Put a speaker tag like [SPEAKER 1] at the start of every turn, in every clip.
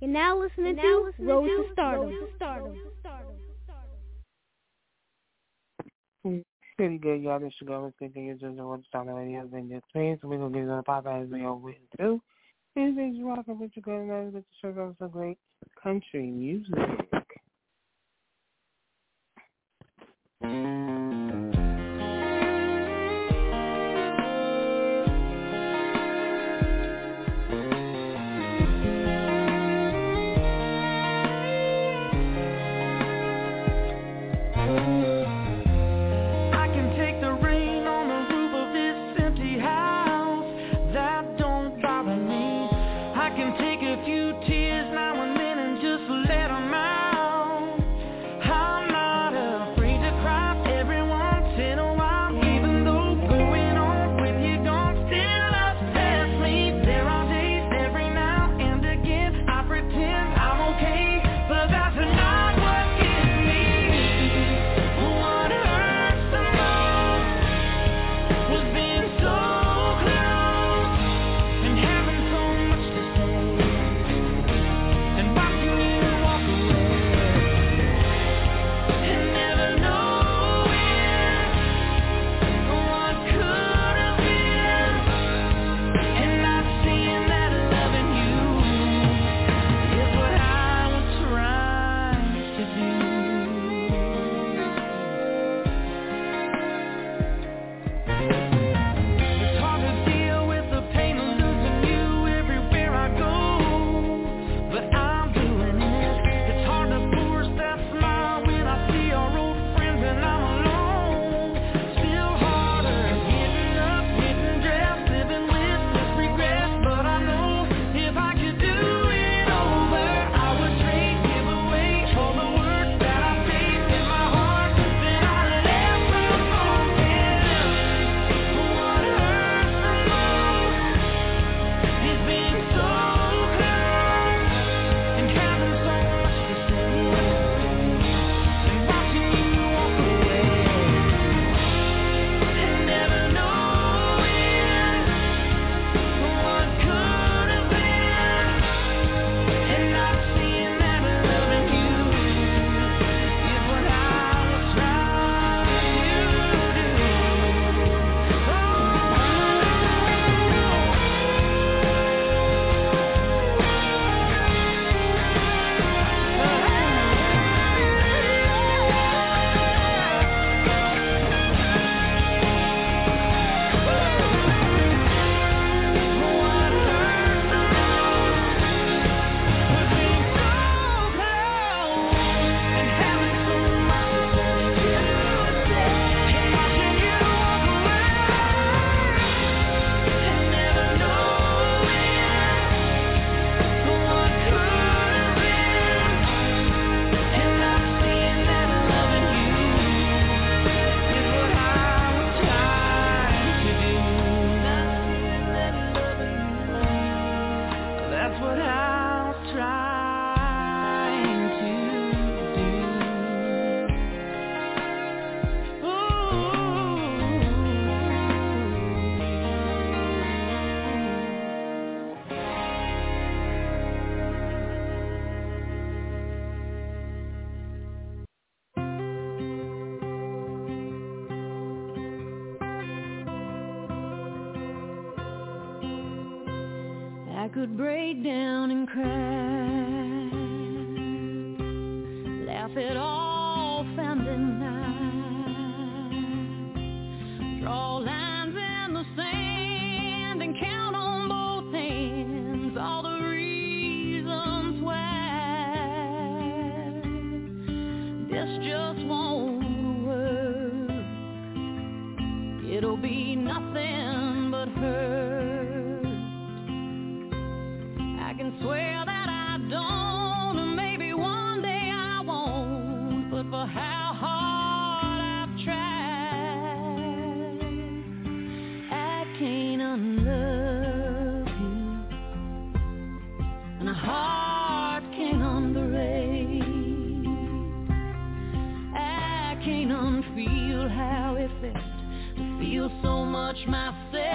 [SPEAKER 1] You're now listening You're now to listening Road to, to Stardom. Road to Stardom.
[SPEAKER 2] Pretty good, y'all. This your girl, thinking you're just Road to Stardom radio in your space. We're going to get on the pop as we always do. This is rocking with your girl, and with the show of some great country music. heart can't.
[SPEAKER 3] I
[SPEAKER 2] can't unfeel how it felt to feel so much myself.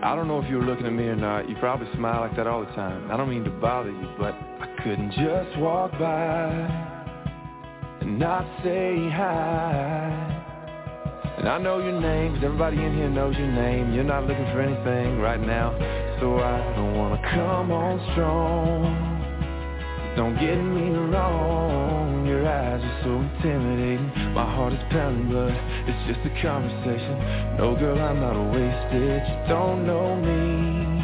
[SPEAKER 3] I don't know if you were looking at me or not. You probably smile like that all the time. I don't mean to bother you, but I couldn't just walk by and not say hi. And I know your name, cause everybody in here knows your name. You're not looking for anything right now, so I don't wanna come on strong. Don't get me wrong, your eyes are so intimidating. My heart is pounding, but it's just a conversation. No, girl, I'm not a wasted. You don't know me,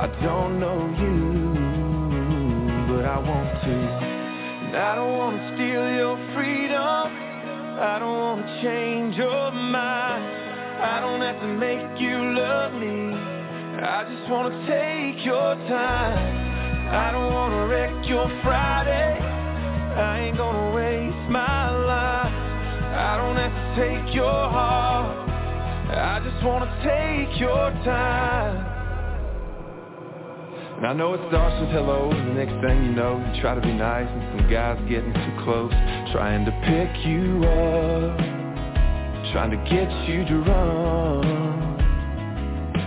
[SPEAKER 3] I don't know you, but I want to. And I don't want to steal your freedom. I don't want to change your mind. I don't have to make you love me. I just want to take your time. I don't wanna wreck your Friday. I ain't gonna waste my life. I don't have to take your heart. I just wanna take your time. And I know it starts with hello, and the next thing you know, you try to be nice, and some guys getting too close, trying to pick you up, trying to get you to run.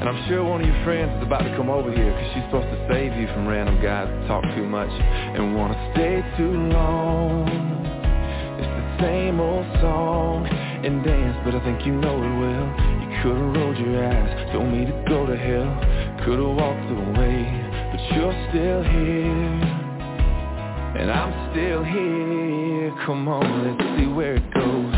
[SPEAKER 3] And I'm sure one of your friends is about to come over here Cause she's supposed to save you from random guys that talk too much And wanna stay too long same old song and dance But I think you know it well. You could've rolled your eyes, told me to go to hell. Could've walked away, but you're still here. And I'm still here. Come on, let's see where it goes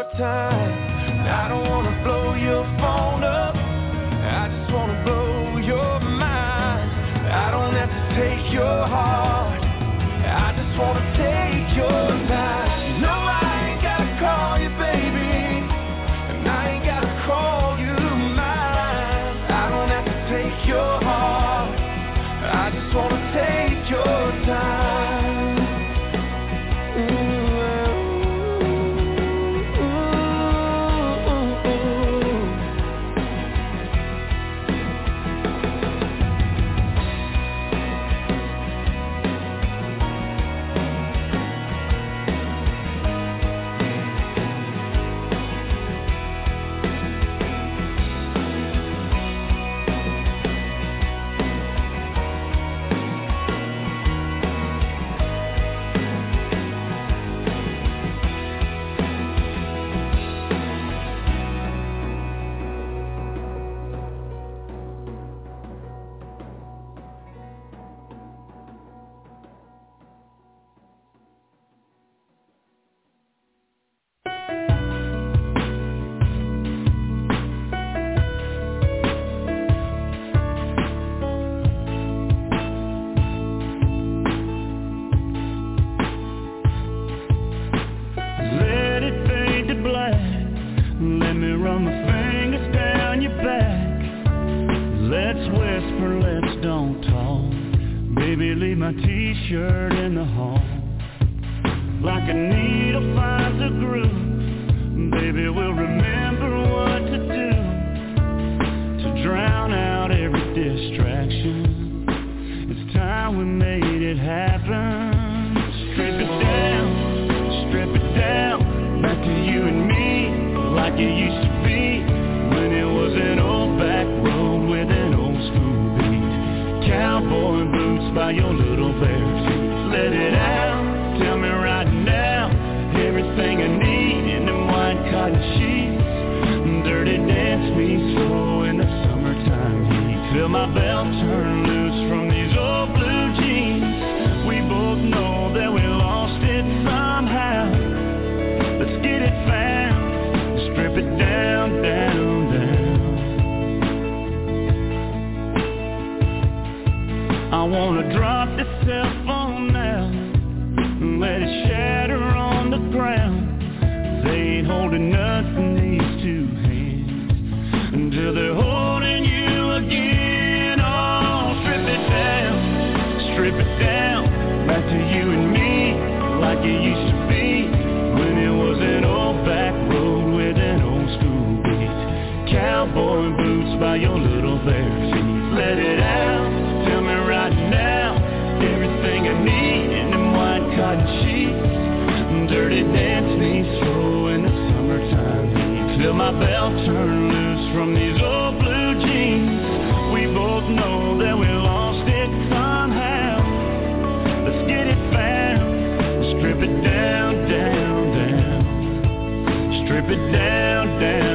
[SPEAKER 3] your time. I don't wanna blow your phone up. I just wanna blow your mind. I don't have to take your heart. I just wanna
[SPEAKER 4] The belt, turn loose from these old blue jeans. We both know that we lost it somehow. Let's get it strip it down, down, down, strip it down, down.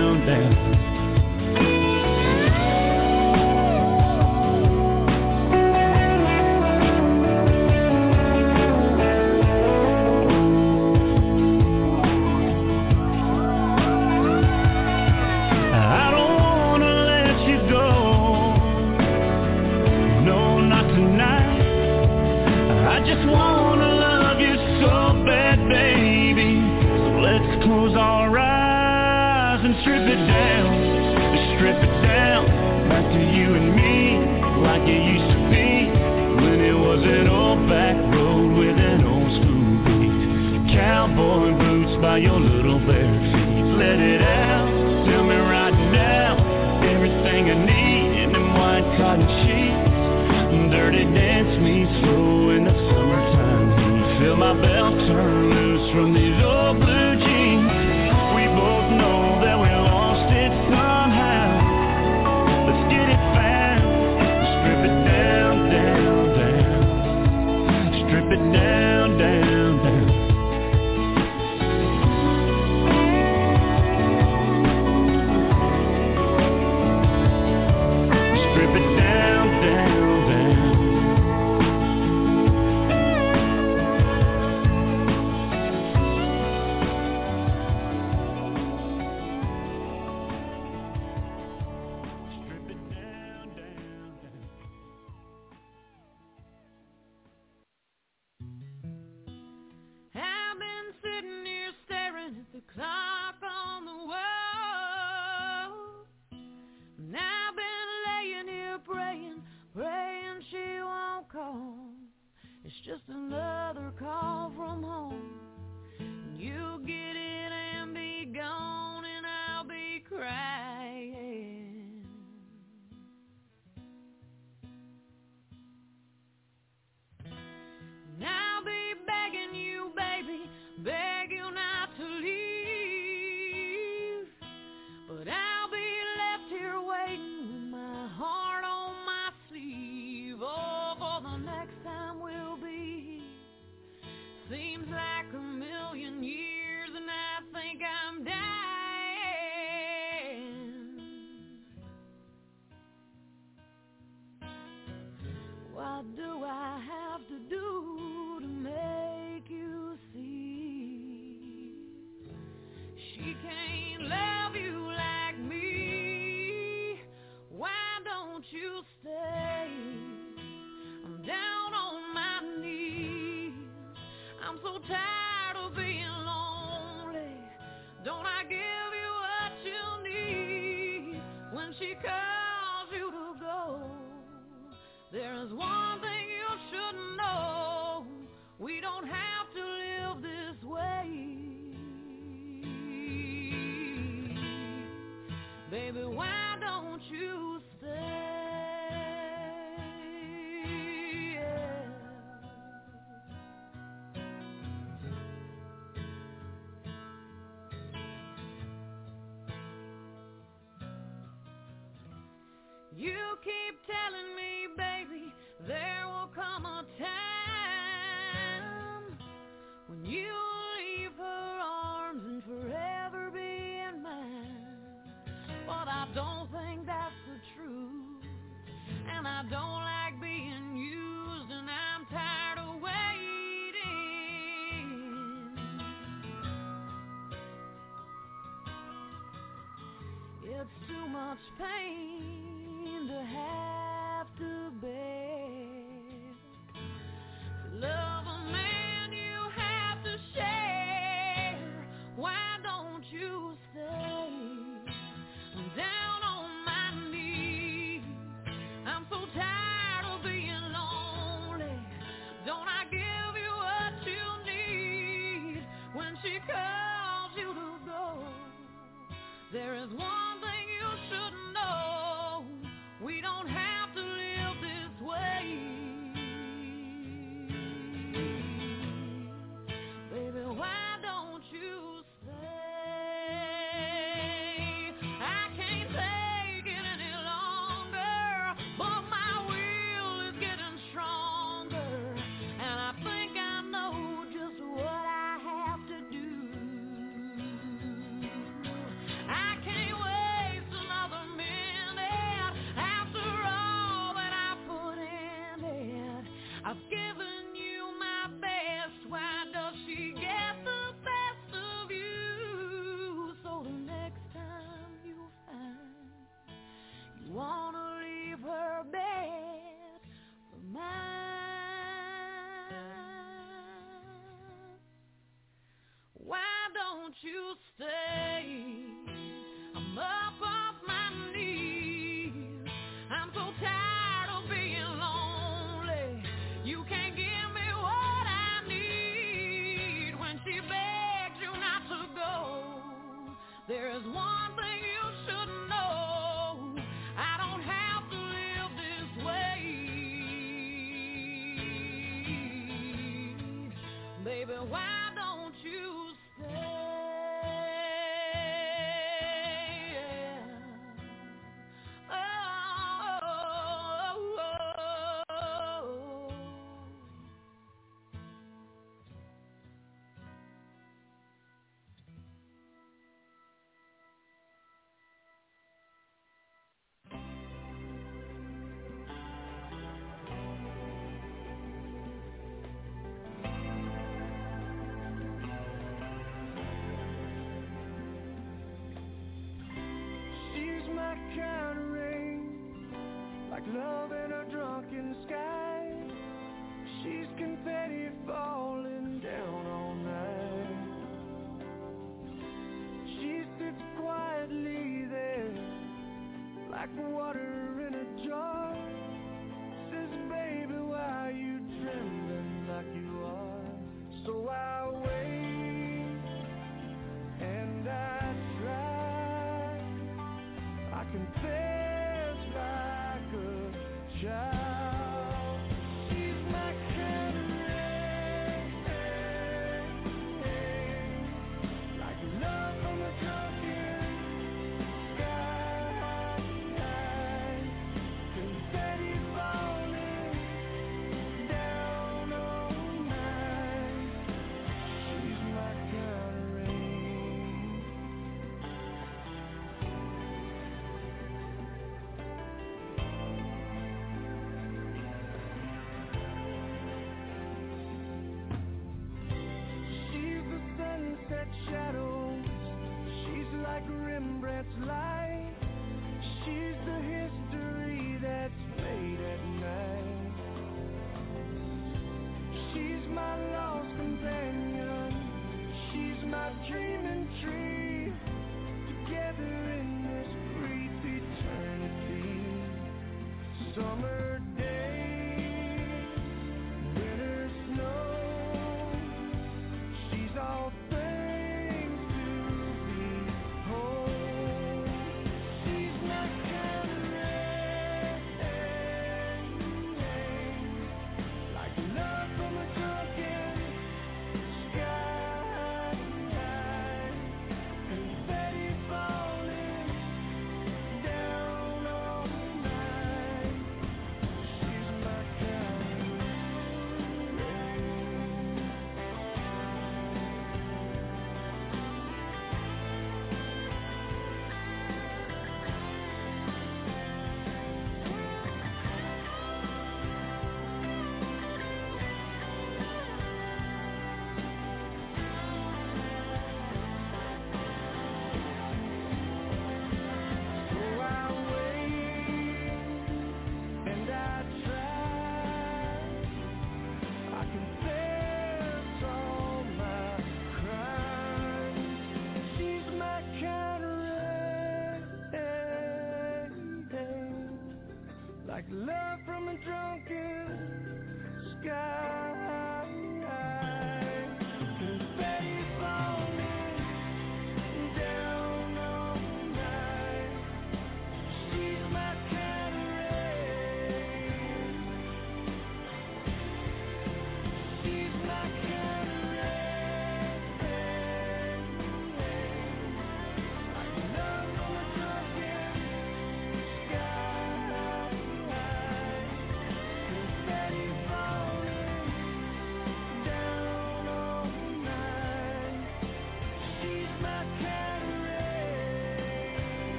[SPEAKER 4] praying, praying she won't call. It's just
[SPEAKER 2] another call from home. You get it. I don't like being used, and I'm tired of waiting. It's too much pain. you stay? I'm up off my knees. I'm so tired of being lonely. You can't give me what I need. When she begged you not to go, there is one thing you should know. I don't have to live this way. Baby, why?
[SPEAKER 3] love in a drunken sky. She's confetti falling down all night. She sits quietly there, like water in a jar. Says, baby, why are you trembling
[SPEAKER 5] like you are? So I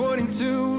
[SPEAKER 6] 22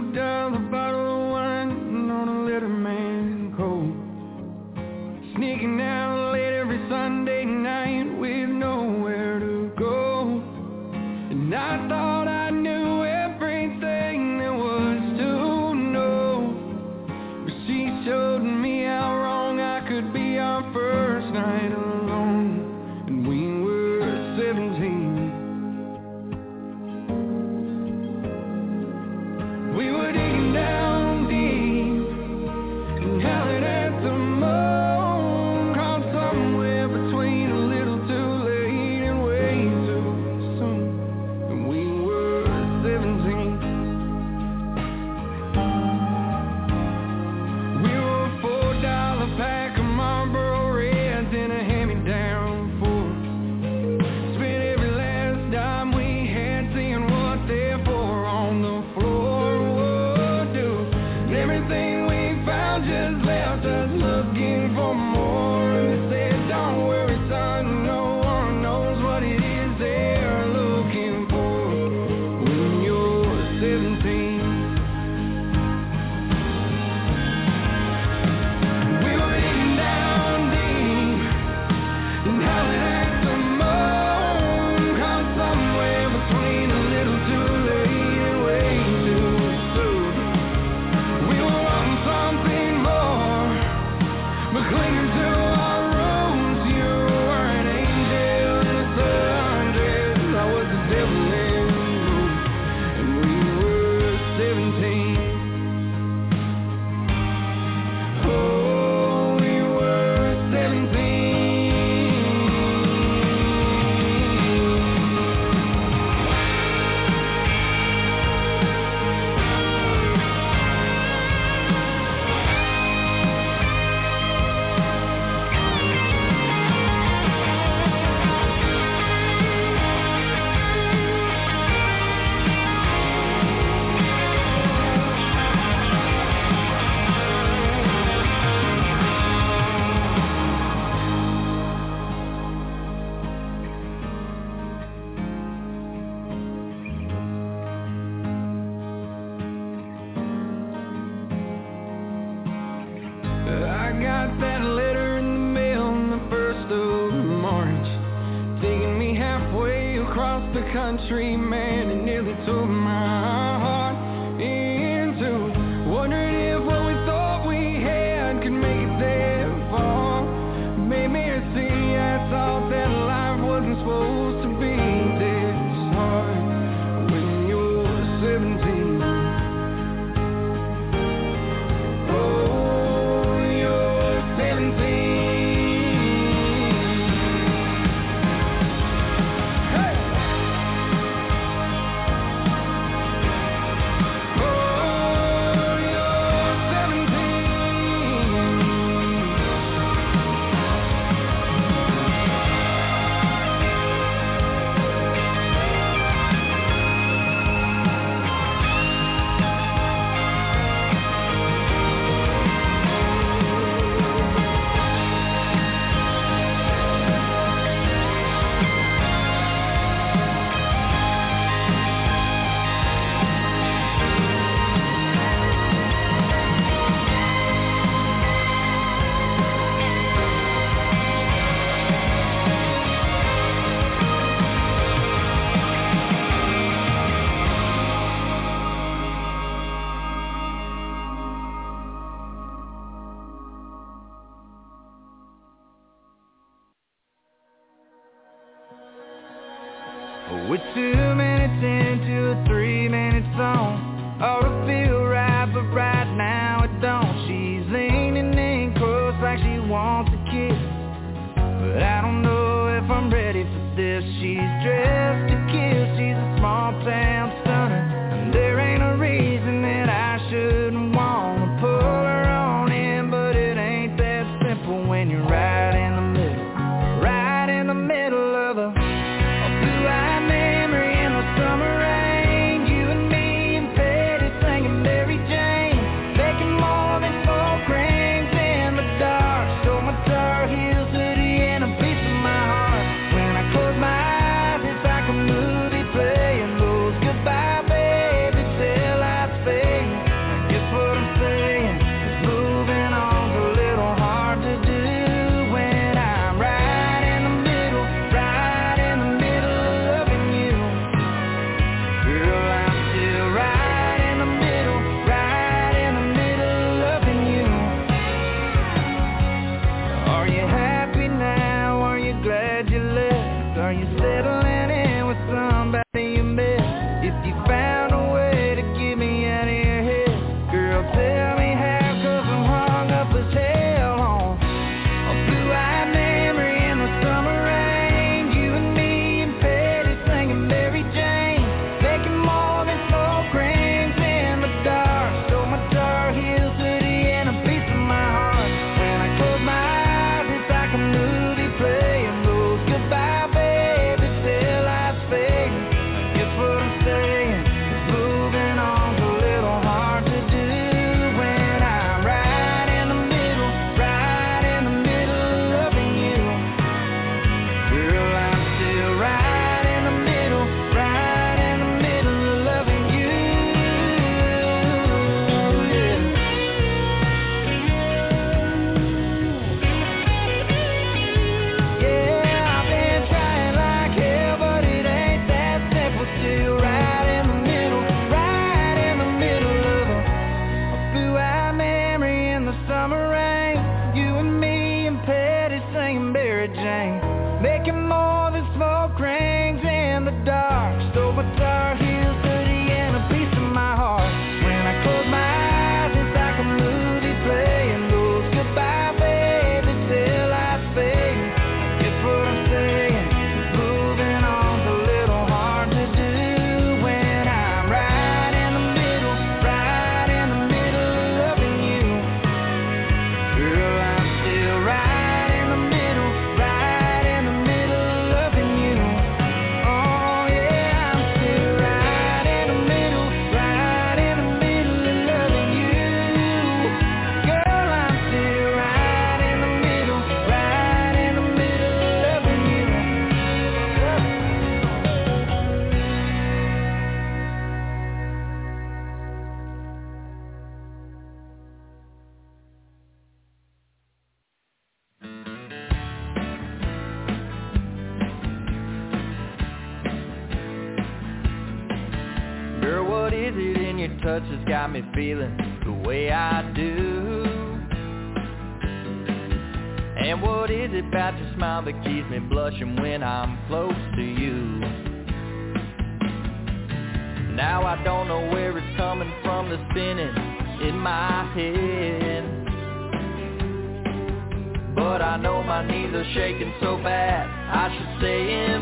[SPEAKER 6] are shaking so bad, I should stay in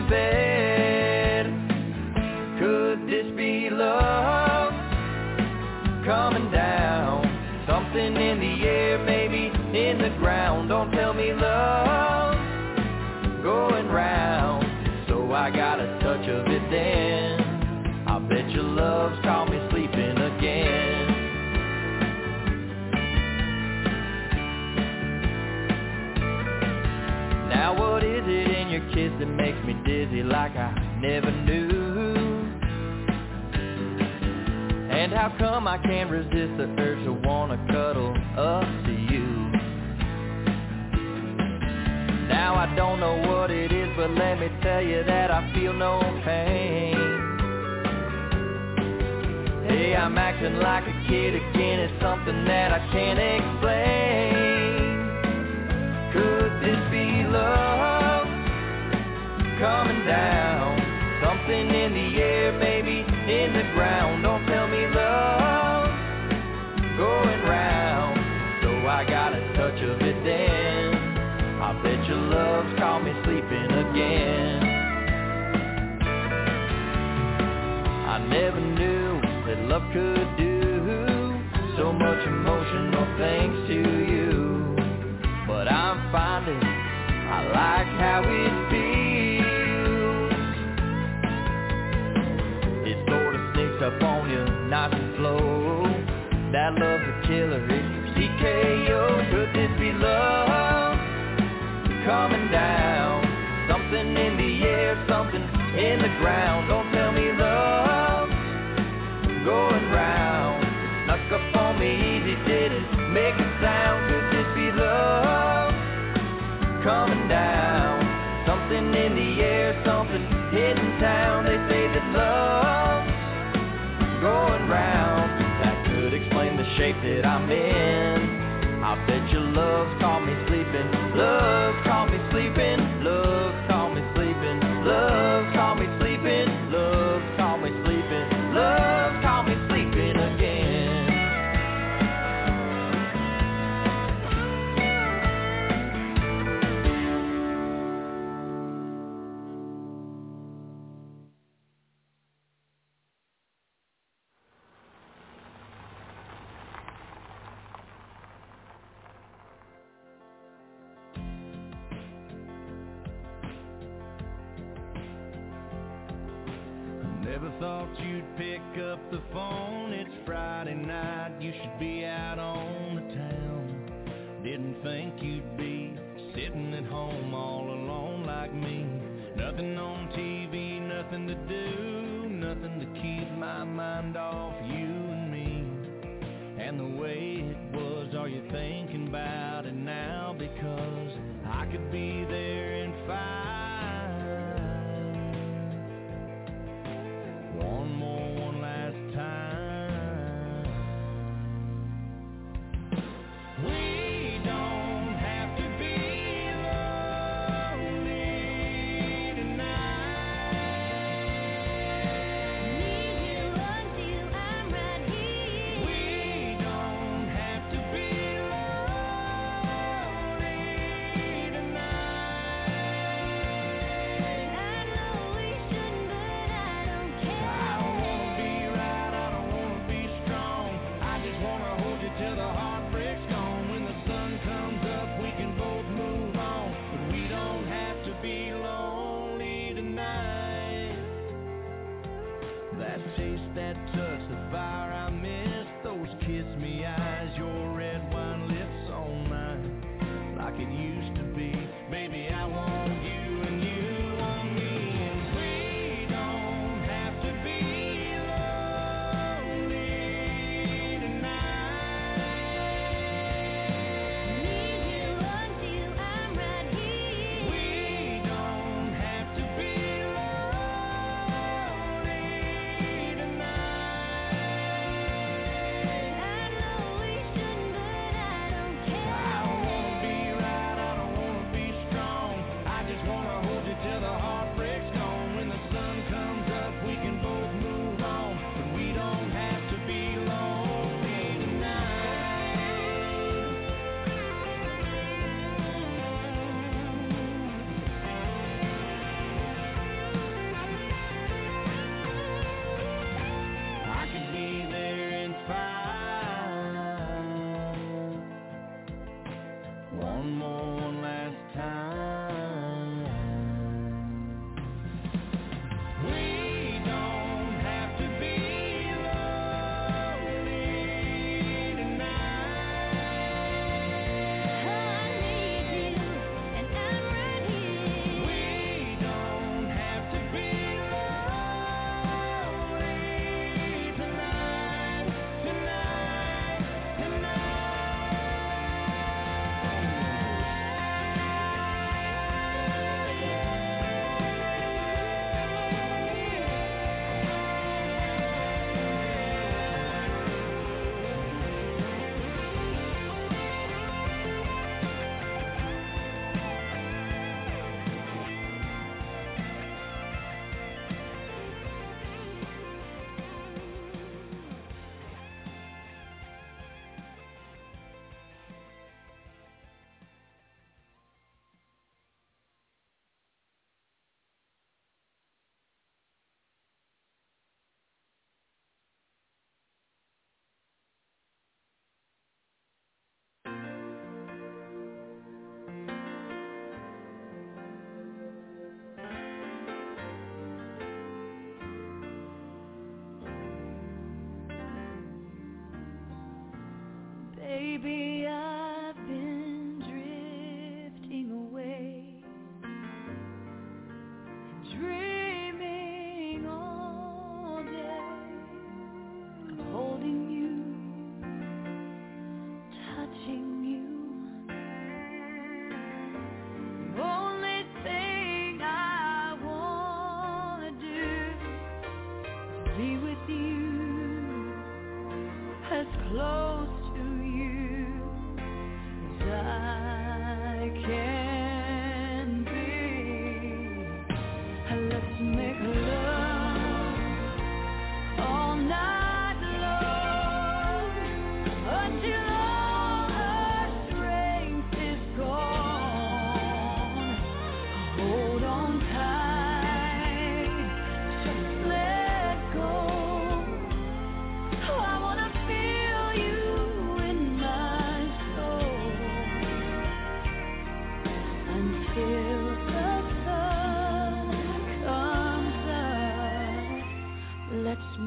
[SPEAKER 6] that makes me dizzy like I never knew? And how come I can't resist the urge to wanna cuddle up to you? Now I don't know what it is, but let me tell you that I feel no pain. Hey, I'm acting like a kid again, it's something that I can't explain. Could this be love coming down? Something in the air, maybe in the ground. Don't tell me love going round. So I got a touch of it then. I bet your love's caught me sleeping again. I never knew that love could do so much emotional things to you. But I'm finding I like how it That love's a killer, it's TKO. Oh, Could this be love coming down? Something in the air, something in the ground. Don't tell me love going round. Snuck up on me easy, didn't make a sound. Could this be love coming down? Something in the air, something hitting town. Your love's me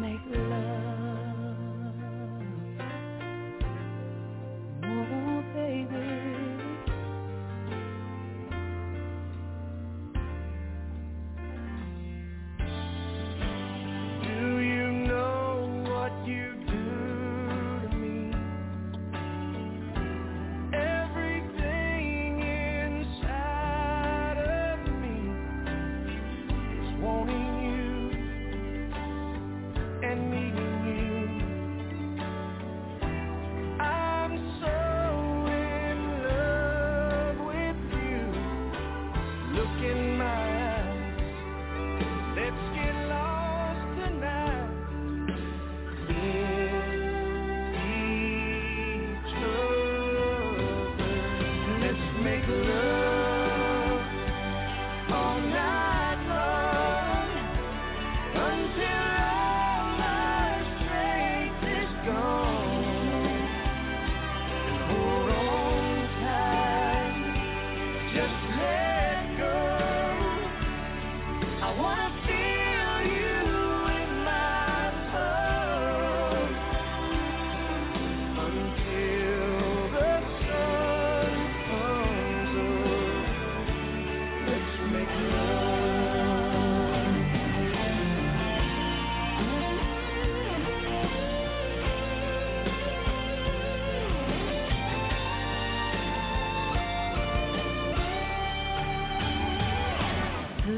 [SPEAKER 6] make love.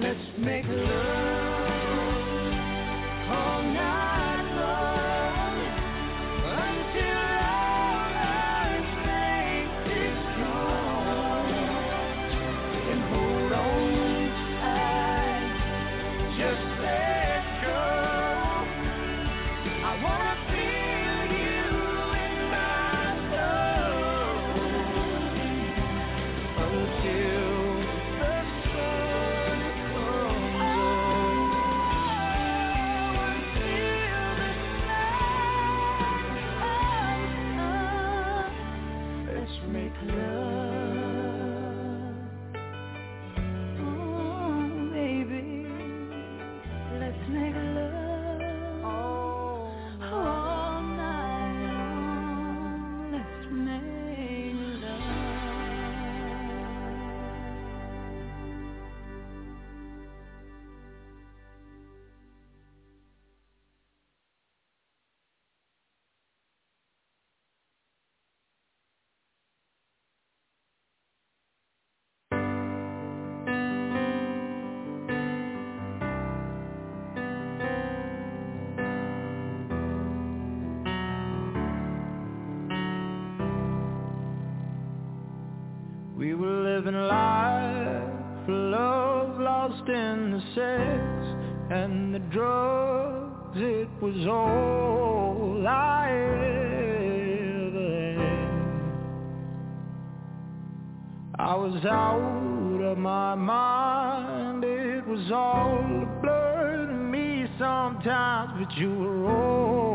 [SPEAKER 6] Let's make love. We were
[SPEAKER 7] living life, love lost in the sex and the drugs. It was all I ever had. I was out of my mind. It was all a blur to me sometimes, but you were all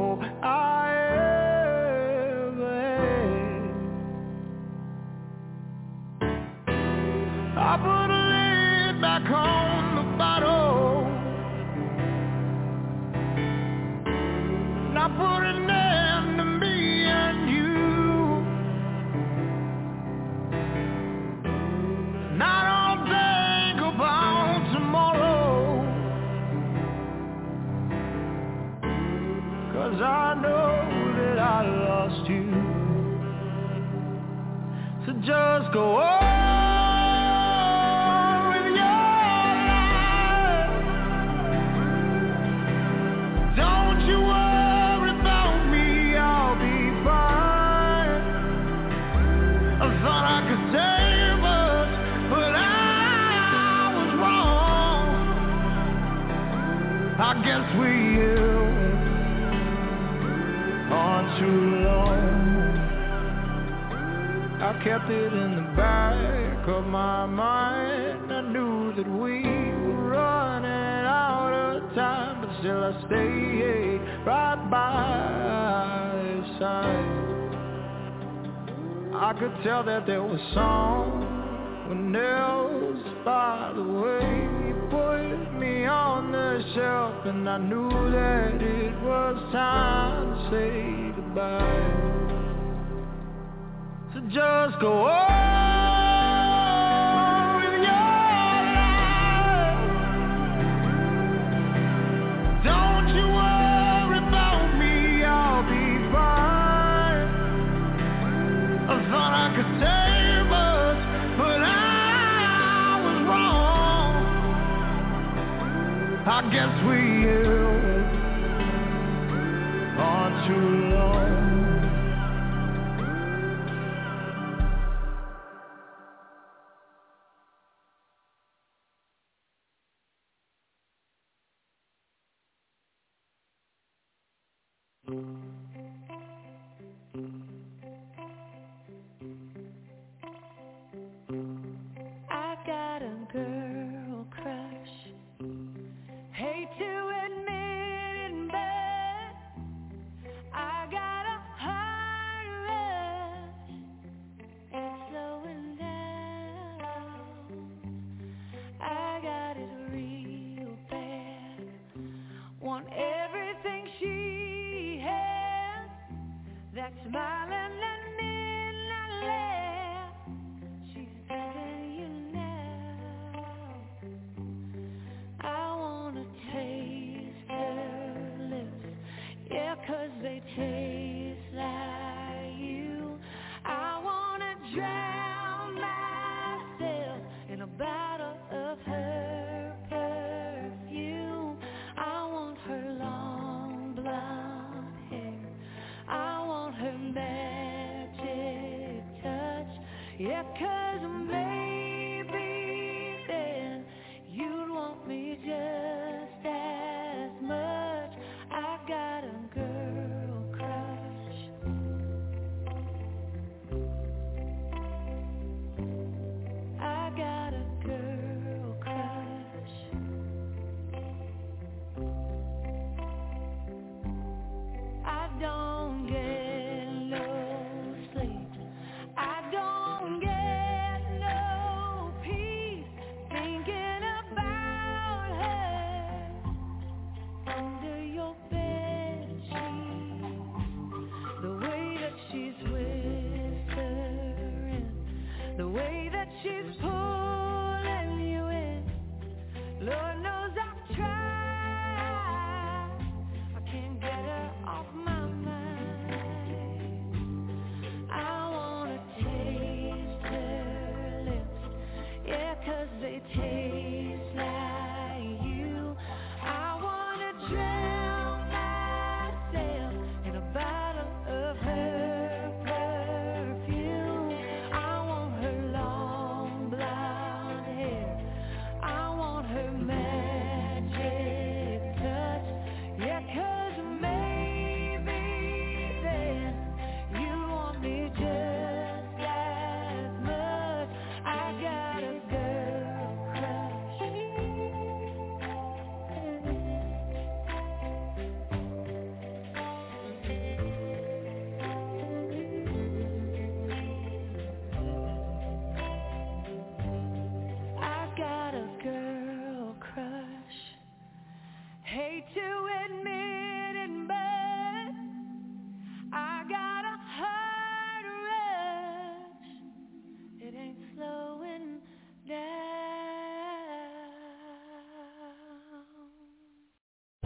[SPEAKER 7] planted in the back of my mind. I knew that we were running out of time, but still I stayed right by his side. I could
[SPEAKER 8] tell that there was someone else by the way he put me on the shelf, and I knew that it was time to say goodbye. Just go on with your life. Don't you worry about me, I'll be fine. I thought I could save us, say. I guess we Hey.